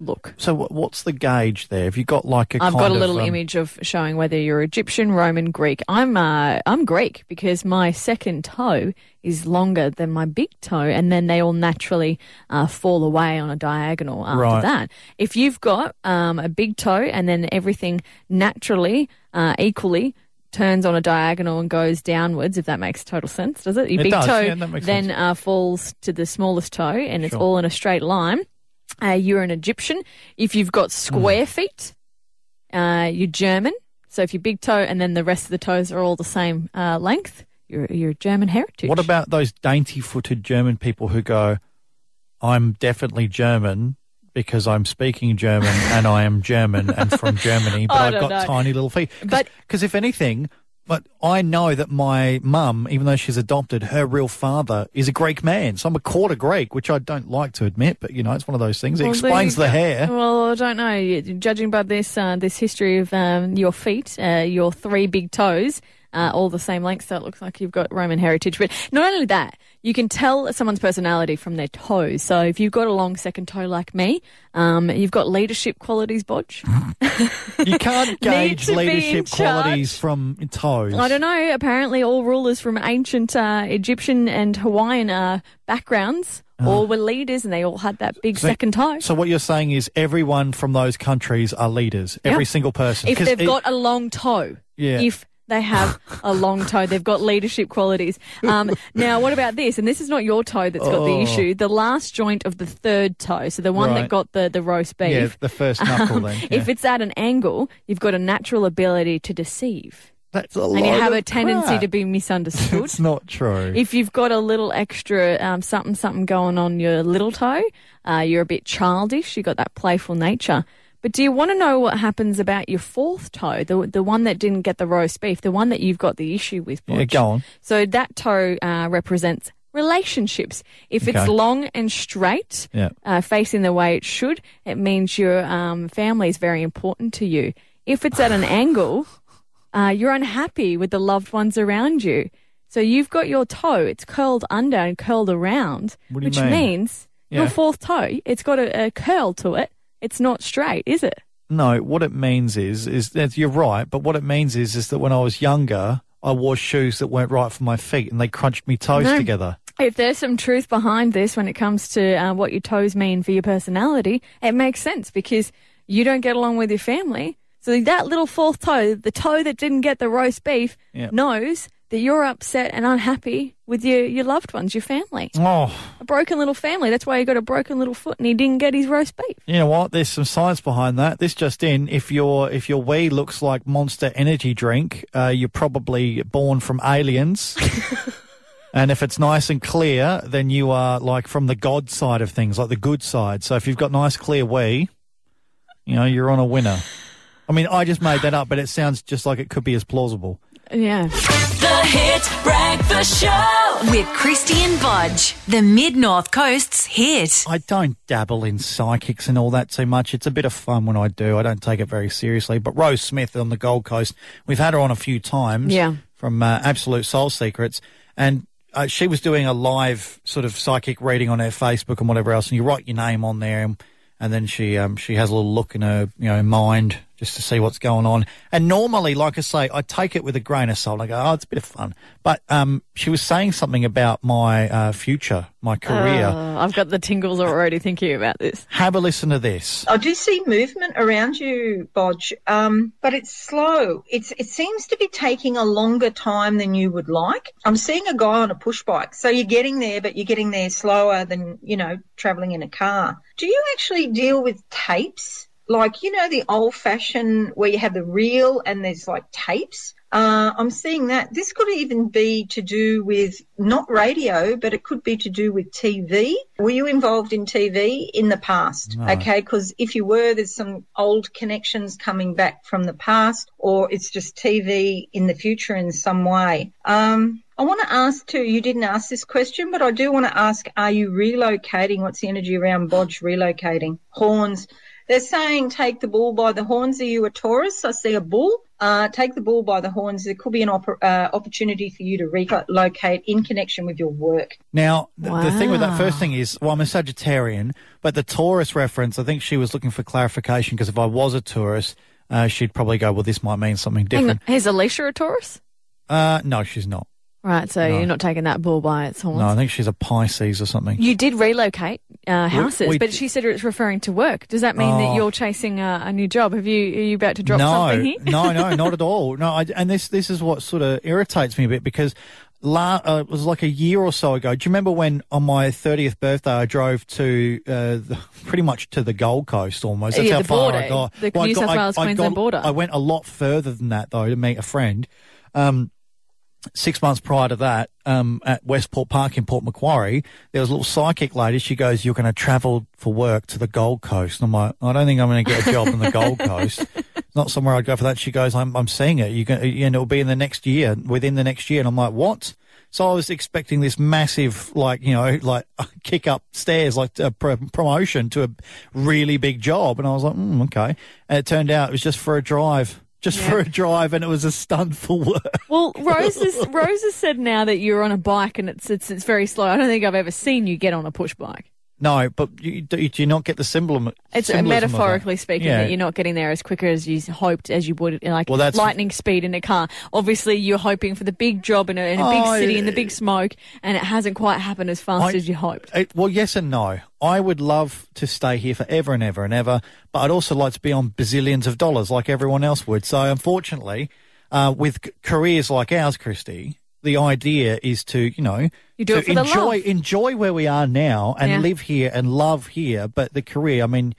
S3: look.
S2: So what's the gauge there? Have you got like a?
S3: I've got a
S2: of,
S3: little
S2: um,
S3: image of showing whether you're Egyptian, Roman, Greek. I'm uh, I'm Greek because my second toe is longer than my big toe, and then they all naturally uh, fall away on a diagonal after
S2: Right.
S3: that. If you've got um, a big toe and then everything naturally uh, equally turns on a diagonal and goes downwards, if that makes total sense, does it? Your
S2: It
S3: big
S2: does,
S3: toe
S2: yeah,
S3: then uh, falls to the smallest toe, and it's all in a straight line. Uh, you're an Egyptian. If you've got square
S2: Hmm.
S3: feet, uh, you're German. So if your big toe and then the rest of the toes are all the same uh, length, you're you're German heritage.
S2: What about those dainty-footed German people who go, "I'm definitely German." Because I'm speaking German and I am German and from Germany, but
S3: I
S2: I've
S3: don't
S2: got
S3: know.
S2: tiny little feet.
S3: But-
S2: because if anything, but I know that my mum, even though she's adopted, her real father is a Greek man. So I'm a quarter Greek, which I don't like to admit, but you know, it's one of those things. It
S3: Well,
S2: explains
S3: there
S2: the hair.
S3: Well, I don't know. Judging by this uh, this history of um, your feet, uh, your three big toes, uh, all the same length, so it looks like you've got Roman heritage. But not only that, you can tell someone's personality from their toes. So if you've got a long second toe like me, um, you've got leadership qualities, Bodge.
S2: You can't gauge
S3: to be in
S2: leadership qualities from toes.
S3: I don't know. Apparently, all rulers from ancient uh, Egyptian and Hawaiian uh, backgrounds all were leaders, and they all had that big
S2: So-
S3: second toe.
S2: So what you're saying is everyone from those countries are leaders. Every single person.
S3: If they've
S2: it-
S3: got a long toe.
S2: Yeah.
S3: If they have a long toe, they've got leadership qualities. Um, now, what about this? And this is not your toe that's got the
S2: Oh.
S3: issue. The last joint of the third toe, so the one
S2: Right.
S3: that got the, the roast beef.
S2: yeah, the first knuckle
S3: um,
S2: then. Yeah.
S3: If it's at an angle, you've got a natural ability to deceive.
S2: That's a
S3: And you have a tendency
S2: crap.
S3: to be misunderstood.
S2: It's not true.
S3: If you've got a little extra um, something something going on your little toe, uh, you're a bit childish. You've got that playful nature. But do you want to know what happens about your fourth toe, the the one that didn't get the roast beef, the one that you've got the issue with?
S2: yeah, go on.
S3: So that toe uh, represents relationships. If it's long and straight,
S2: Yeah.
S3: uh, facing the way it should, it means your um, family is very important to you. If it's at an angle, uh, you're unhappy with the loved ones around you. So you've got your toe, it's curled under and curled around,
S2: What do you
S3: which
S2: mean?
S3: means your fourth toe, it's got a, a curl to it. It's not straight, is it?
S2: No, what it means is is that you're right, but what it means is is that when I was younger, I wore shoes that weren't right for my feet, and they crunched me toes
S3: No.
S2: together.
S3: If there's some truth behind this when it comes to uh, what your toes mean for your personality, it makes sense because you don't get along with your family. So that little fourth toe, the toe that didn't get the roast beef,
S2: Yeah.
S3: knows that you're upset and unhappy with your, your loved ones, your family.
S2: Oh,
S3: A broken little family. That's why he got a broken little foot and he didn't get his roast beef.
S2: you know what? There's some science behind that. This just in: if your if your wee looks like Monster Energy drink, uh, you're probably born from aliens. and if it's nice and clear, then you are like from the God side of things, like the good side. So if you've got nice clear wee, you know you're on a winner. I mean, I just made that up, but it sounds just like it could be as plausible.
S3: Yeah.
S1: The Hit Breakfast Show with Krysti and Bodge, the Mid North Coast's hit.
S2: I don't dabble in psychics and all that too much. It's a bit of fun when I do. I don't take it very seriously. But Rose Smith on the Gold Coast, we've had her on a few times.
S3: Yeah.
S2: From uh, Absolute Soul Secrets, and uh, she was doing a live sort of psychic reading on her Facebook and whatever else, and you write your name on there, and, and then she um, she has a little look in her you know mind just to see what's going on. And normally, like I say, I take it with a grain of salt. I go, oh, it's a bit of fun. But um, she was saying something about my uh, future, my career.
S3: Uh, I've got the tingles already thinking about this.
S2: Have a listen to this.
S8: I do see movement around you, Bodge, um, but it's slow. It's it seems to be taking a longer time than you would like. I'm seeing a guy on a push bike, so you're getting there, but you're getting there slower than you know traveling in a car. Do you actually deal with tapes? Like, you know, the old fashioned where you have the reel and there's like tapes. Uh, I'm seeing that. This could even be to do with not radio, but it could be to do with TV. Were you involved in TV in the past?
S2: No.
S8: Okay, because if you were, there's some old connections coming back from the past, or it's just TV in the future in some way. Um, I want to ask too, you didn't ask this question, but I do want to ask, are you relocating? What's the energy around Bodge relocating? Horns. They're saying take the bull by the horns. Are you a Taurus? I see a bull. Uh, take the bull by the horns. There could be an oppor- uh, opportunity for you to relocate in connection with your work.
S2: Now, th- the thing with that first thing is, well, I'm a Sagittarian, but the Taurus reference, I think she was looking for clarification because if I was a Taurus, uh, she'd probably go, well, this might mean something
S3: Hang on.
S2: different.
S3: Is Alicia a Taurus?
S2: Uh, no, she's not.
S3: Right, so
S2: No.
S3: you're not taking that bull by its horns.
S2: No, I think she's a Pisces or something.
S3: You did relocate uh, houses,
S2: we-
S3: but she said it's referring to work. Does that mean that
S2: Oh.
S3: you're chasing a, a new job? Have you are you about to drop
S2: no,
S3: something here?
S2: no, no, not at all. No, I, and this this is what sort of irritates me a bit because la, uh, it was like a year or so ago. Do you remember when on my 30th birthday I drove to uh, the, pretty much to the Gold Coast almost? That's
S3: Yeah,
S2: how far
S3: border,
S2: I got.
S3: the
S2: I
S3: New
S2: got-
S3: South Wales,
S2: I
S3: Queensland border.
S2: I went a lot further than that though to meet a friend. Um, six months prior to that, um, at Westport Park in Port Macquarie, there was a little psychic lady. She goes, "You're going to travel for work to the Gold Coast." And I'm like, "I don't think I'm going to get a job in the Gold Coast. Not somewhere I'd go for that." She goes, "I'm, I'm seeing it. You can, and it'll be in the next year, within the next year." And I'm like, "What?" So I was expecting this massive, like you know, like kick up stairs, like a pr- promotion to a really big job, and I was like, mm, "Okay." And it turned out it was just for a drive. Just for a drive, and it was a stunt for work.
S3: Well, Rose has, Rose has said now that you're on a bike and it's, it's it's very slow. I don't think I've ever seen you get on a push bike.
S2: No, but you, do, you not get the symbol?
S3: It's
S2: symbolism of that?
S3: metaphorically speaking
S2: Yeah.
S3: that you're not getting there as quicker as you hoped, as you would, like
S2: Well, that's-
S3: lightning speed in a car. Obviously, you're hoping for the big job in a, in a big
S2: Oh,
S3: city in the
S2: uh,
S3: big smoke, and it hasn't quite happened as fast
S2: I-
S3: as you hoped.
S2: It, well, yes and no. I would love to stay here forever and ever and ever, but I'd also like to be on bazillions of dollars like everyone else would. So, unfortunately, uh, with c- careers like ours, Krysti, the idea is to, you know,
S3: You
S2: to
S3: it for the
S2: enjoy enjoy where we are now and
S3: Yeah.
S2: live here and love here. But the career, I mean,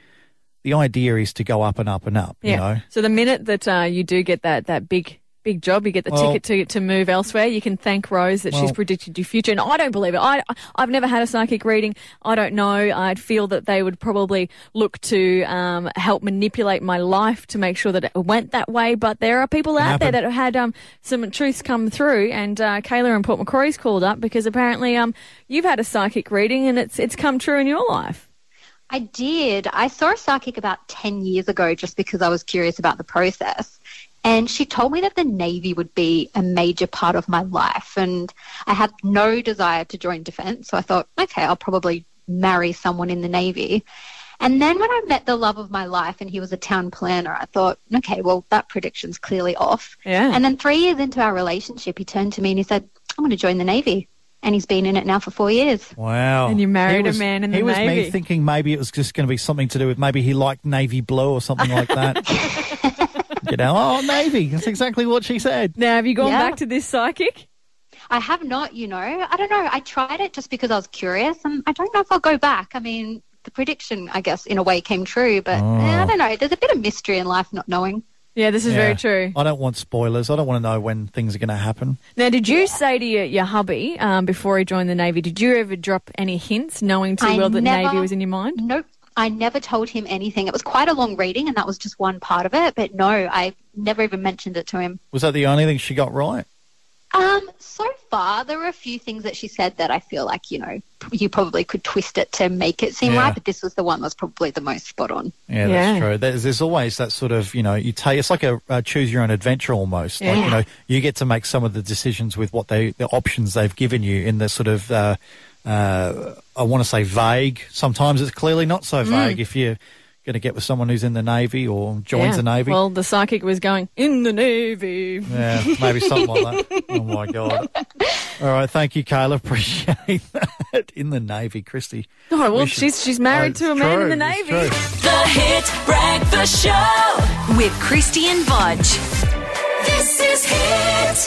S2: the idea is to go up and up and up.
S3: Yeah.
S2: You know,
S3: So the minute that uh, you do get that that big big job, you get the
S2: Well-
S3: ticket to to move elsewhere. You can thank Rose that she's predicted your future. And I don't believe it. I I've never had a psychic reading. I don't know. I'd feel that they would probably look to um, help manipulate my life to make sure that it went that way. But there are people out there that have had um, some truths come through. And uh, Kayla and Port Macquarie's called up because apparently um, you've had a psychic reading and it's it's come true in your life.
S9: I did. I saw a psychic about 10 years ago just because I was curious about the process. And she told me that the Navy would be a major part of my life. And I had no desire to join defense. So I thought, okay, I'll probably marry someone in the Navy. And then when I met the love of my life and he was a town planner, I thought, okay, well, that prediction's clearly off.
S3: Yeah.
S9: And then three years into our relationship, he turned to me and he said, I'm going to join the Navy. And he's been in it now for four years.
S2: wow.
S3: And you married
S2: He
S3: a man in the Navy.
S2: he was me thinking maybe it was just going to be something to do with maybe he liked navy blue or something like that. you know, oh navy. That's exactly what she said.
S3: Now, have you gone
S9: Yeah.
S3: back to this psychic?
S9: I have not, you know. I don't know. I tried it just because I was curious, and I don't know if I'll go back. I mean, the prediction, I guess, in a way came true, but
S2: Oh.
S9: eh, I don't know. There's a bit of mystery in life not knowing.
S3: Yeah, this is very true.
S2: I don't want spoilers. I don't want to know when things are going to happen.
S3: Now, did you say to your, your hubby um, before he joined the Navy, did you ever drop any hints knowing too
S9: I
S3: well that
S9: never-
S3: Navy was in your mind?
S9: Nope. I never told him anything. It was quite a long reading, and that was just one part of it. But no, I never even mentioned it to him.
S2: Was that the only thing she got right?
S9: Um, so far, there were a few things that she said that I feel like, you know, you probably could twist it to make it seem
S2: Yeah.
S9: right, but this was the one that was probably the most spot on.
S2: Yeah,
S3: Yeah.
S2: that's true. There's, there's always that sort of, you know, you take it's like a uh, choose your own adventure almost. Like,
S3: Yeah.
S2: you know, you get to make some of the decisions with what they, the options they've given you in the sort of, uh, uh, I want to say vague. Sometimes it's clearly not so mm. vague if you're going to get with someone who's in the Navy or joins
S3: Yeah.
S2: the Navy.
S3: Well, the psychic was going, in the Navy.
S2: yeah, maybe something like that. Oh my God. All right. Thank you, Kayla. Appreciate that. In the Navy, Krysti.
S3: Oh, well,
S2: We should-
S3: she's, she's married
S2: Oh,
S3: to a man
S2: true,
S3: in the Navy.
S1: The Hit Breakfast Show with Krysti and Bodge.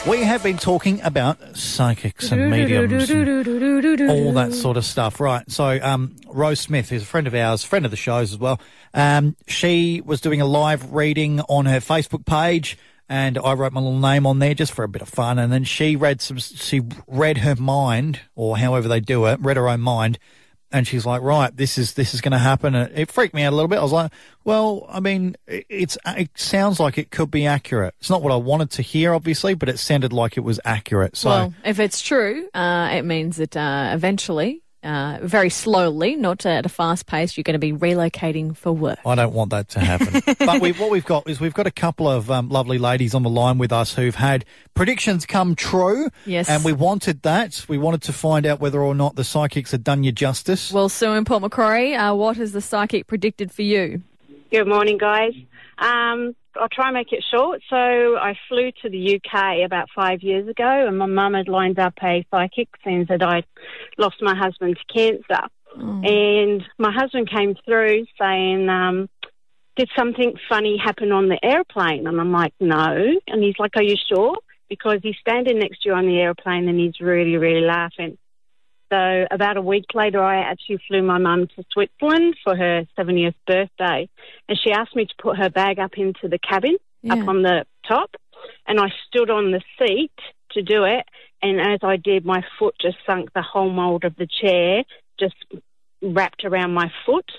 S2: We have been talking about psychics and mediums. and all that sort of stuff. Right. So, um, Rose Smith is a friend of ours, friend of the shows as well. Um, she was doing a live reading on her Facebook page and I wrote my little name on there just for a bit of fun. And then she read some, she read her mind or however they do it, read her own mind. And she's like, right, this is, this is going to happen. And it freaked me out a little bit. I was like, well, I mean, it- it's, it sounds like it could be accurate. It's not what I wanted to hear, obviously, but it sounded like it was accurate. So.
S3: Well, if it's true, uh, it means that uh, eventually, uh, very slowly, not at a fast pace, you're going to be relocating for work.
S2: I don't want that to happen. but we, what we've got is we've got a couple of um, lovely ladies on the line with us who've had predictions come true.
S3: Yes.
S2: And we wanted that. We wanted to find out whether or not the psychics had done you justice.
S3: Well, Sue and Port Macquarie, uh, what has the psychic predicted for you?
S10: Good morning, guys. Um, I'll try and make it short. So I flew to the UK about five years ago, and my mum had lined up a psychic since that I lost my husband to cancer. And my husband came through saying, um, "Did something funny happen on the airplane?" And I'm like, "No." And he's like, "Are you sure?" Because he's standing next to you on the airplane, and he's really, really laughing. So about a week later, I actually flew my mum to Switzerland for her 70th birthday, and she asked me to put her bag up into the cabin,
S3: Yeah.
S10: up on the top, and I stood on the seat to do it. And as I did, my foot just sunk the whole mold of the chair, just wrapped around my foot,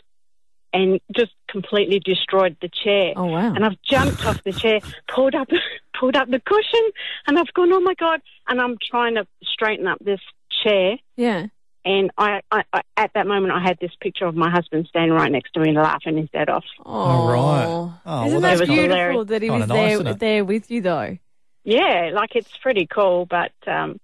S10: and just completely destroyed the chair.
S3: Oh, wow.
S10: And I've jumped off the chair, pulled up, pulled up the cushion, and I've gone, oh my god! And I'm trying to straighten up this chair.
S3: Yeah.
S10: And I, I, I, at that moment, I had this picture of my husband standing right next to me, laughing his head off.
S2: All right.
S3: Oh,
S2: Oh,
S3: Isn't
S2: well,
S3: that
S2: that's
S10: good.
S3: beautiful that he
S2: Kinda
S3: was
S2: nice,
S3: there,
S2: isn't it?
S3: there with you, though?
S10: Yeah, like it's pretty cool, but um,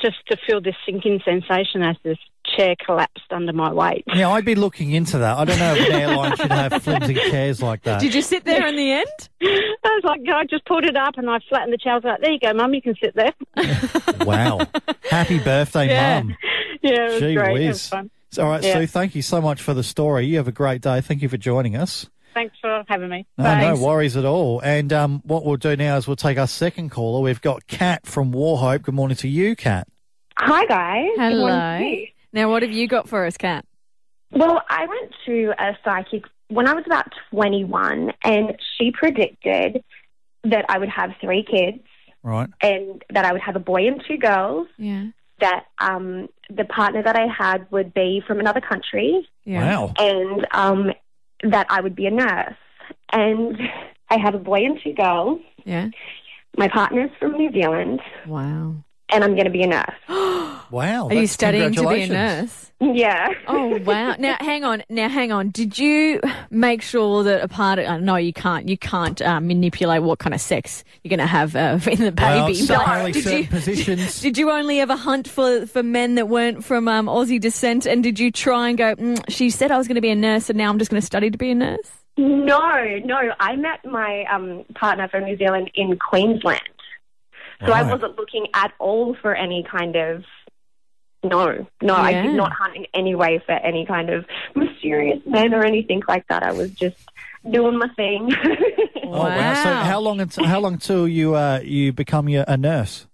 S10: just to feel this sinking sensation as this chair collapsed under my weight.
S2: Yeah, I'd be looking into that. I don't know if an airline should have flimsy chairs like that.
S3: Did you sit there in the end?
S10: I was like, I just pulled it up and I flattened the chair. I was like, there you go, Mum, you can sit there.
S2: wow. Happy birthday,
S10: Yeah.
S2: Mum.
S10: yeah, it was
S2: Gee
S10: great. It
S2: whiz.
S10: was fun.
S2: All right,
S10: Yeah.
S2: Sue, thank you so much for the story. You have a great day. Thank you for joining us.
S10: Thanks for having me.
S2: No,
S10: Bye.
S2: no worries at all. And um, what we'll do now is we'll take our second caller. We've got Kat from Wauchope. Good morning to you, Kat.
S11: Hi, guys. Good
S3: Hello.
S11: morning to you.
S3: Now, what have you got for us, Kat?
S11: Well, I went to a psychic when I was about 21, and she predicted that I would have three kids
S2: Right.
S11: and that I would have a boy and two girls,
S3: Yeah.
S11: that um, the partner that I had would be from another country,
S3: Yeah.
S2: Wow.
S11: and um, that I would be a nurse. And I have a boy and two girls.
S3: Yeah.
S11: My partner's from New Zealand,
S3: Wow.
S11: And I'm going to be a nurse.
S2: Wow.
S3: Are you studying to be a nurse?
S11: Yeah.
S3: Oh wow! Now hang on. Now hang on. Did you make sure that a part of? Uh, no, you can't. You can't uh, manipulate what kind of sex you're going to have uh, in the baby.
S2: so
S3: But did
S2: certain
S3: you?
S2: positions.
S3: Did you only ever hunt for, for men that weren't from um, Aussie descent? And did you try and go? Mm, she said I was going to be a nurse, and now I'm just going to study to be a nurse.
S11: No, no. I met my um, partner from New Zealand in Queensland. So I wasn't looking at all for any kind of. No, no, I did not hunt in any way for any kind of mysterious men or anything like that. I was just doing my thing.
S2: Oh, wow. So how long until, how long till you uh, you become your, a nurse?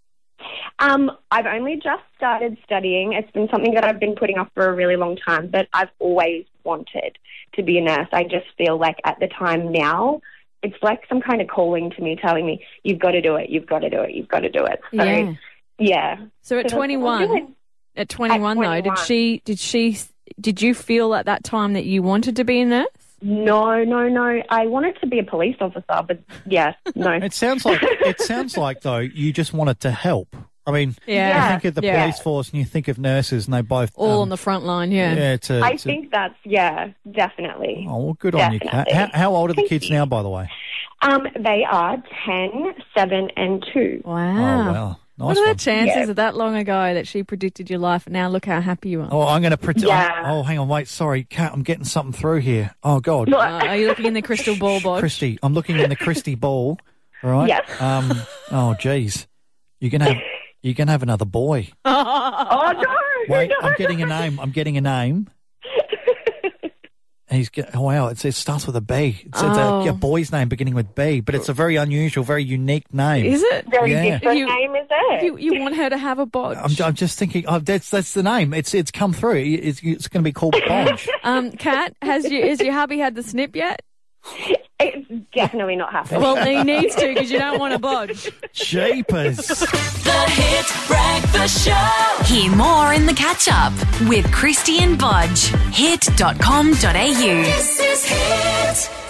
S11: um, I've only just started studying. It's been something that I've been putting off for a really long time, but I've always wanted to be a nurse. I just feel like at the time now, it's like some kind of calling to me, telling me, "You've got to do it. You've got to do it. You've got to do it." So,
S3: Yeah.
S11: yeah.
S3: So at
S11: So that's what I'm
S3: 21,
S11: doing.
S3: at 21 though, did she? Did she? Did you feel at that time that you wanted to be a nurse?
S11: No, no, no. I wanted to be a police officer, but yeah, no.
S2: It sounds like it sounds like though you just wanted to help. I mean,
S3: Yeah.
S2: you think of the
S3: Yeah.
S2: police force and you think of nurses, and they both
S3: All
S2: um,
S3: on the front line, yeah.
S2: yeah. To,
S11: I
S2: to-
S11: think that's yeah, definitely.
S2: oh, well, good on you, Kat. How, how old are the
S11: Thank
S2: kids
S11: you.
S2: now, by the way?
S11: Um, they are 10, 7, and 2.
S3: Wow.
S2: Oh wow,
S3: What
S2: nice
S3: are the chances
S11: Yeah.
S3: of that long ago that she predicted your life? And now look how happy you are.
S2: Oh, I'm going to pretend.
S11: Yeah.
S2: Oh, hang on, wait. Sorry, Kat. I'm getting something through here. Oh God,
S3: Uh, are you looking in the crystal ball, Bod?
S2: Krysti. I'm looking in the Krysti ball. right?
S11: Yes.
S2: Um. Oh, geez. You're gonna have. You're gonna have another boy.
S11: Oh, no!
S2: Wait,
S11: no.
S2: I'm getting a name. I'm getting a name. And he's get, oh wow, it's, it starts with a B. It's, it's
S3: Oh.
S2: a, a boy's name beginning with B, but it's a very unusual, very unique name.
S3: Is it?
S11: Very
S2: Yeah.
S11: different
S3: You-
S11: name, is it?
S3: You, you want her to have a bodge.
S2: I'm, I'm just thinking, oh, that's that's the name. It's it's come through. It's, it's going to be called Bodge.
S3: Um, Kat, has you, has your hubby had the snip yet?
S11: It's definitely not happening.
S3: Well, he needs to because you don't want to budge.
S2: Jeepers.
S1: The Hit Breakfast Show. Hear more in the catch up with Krysti and Bodge. Hit.com.au. This is Hit.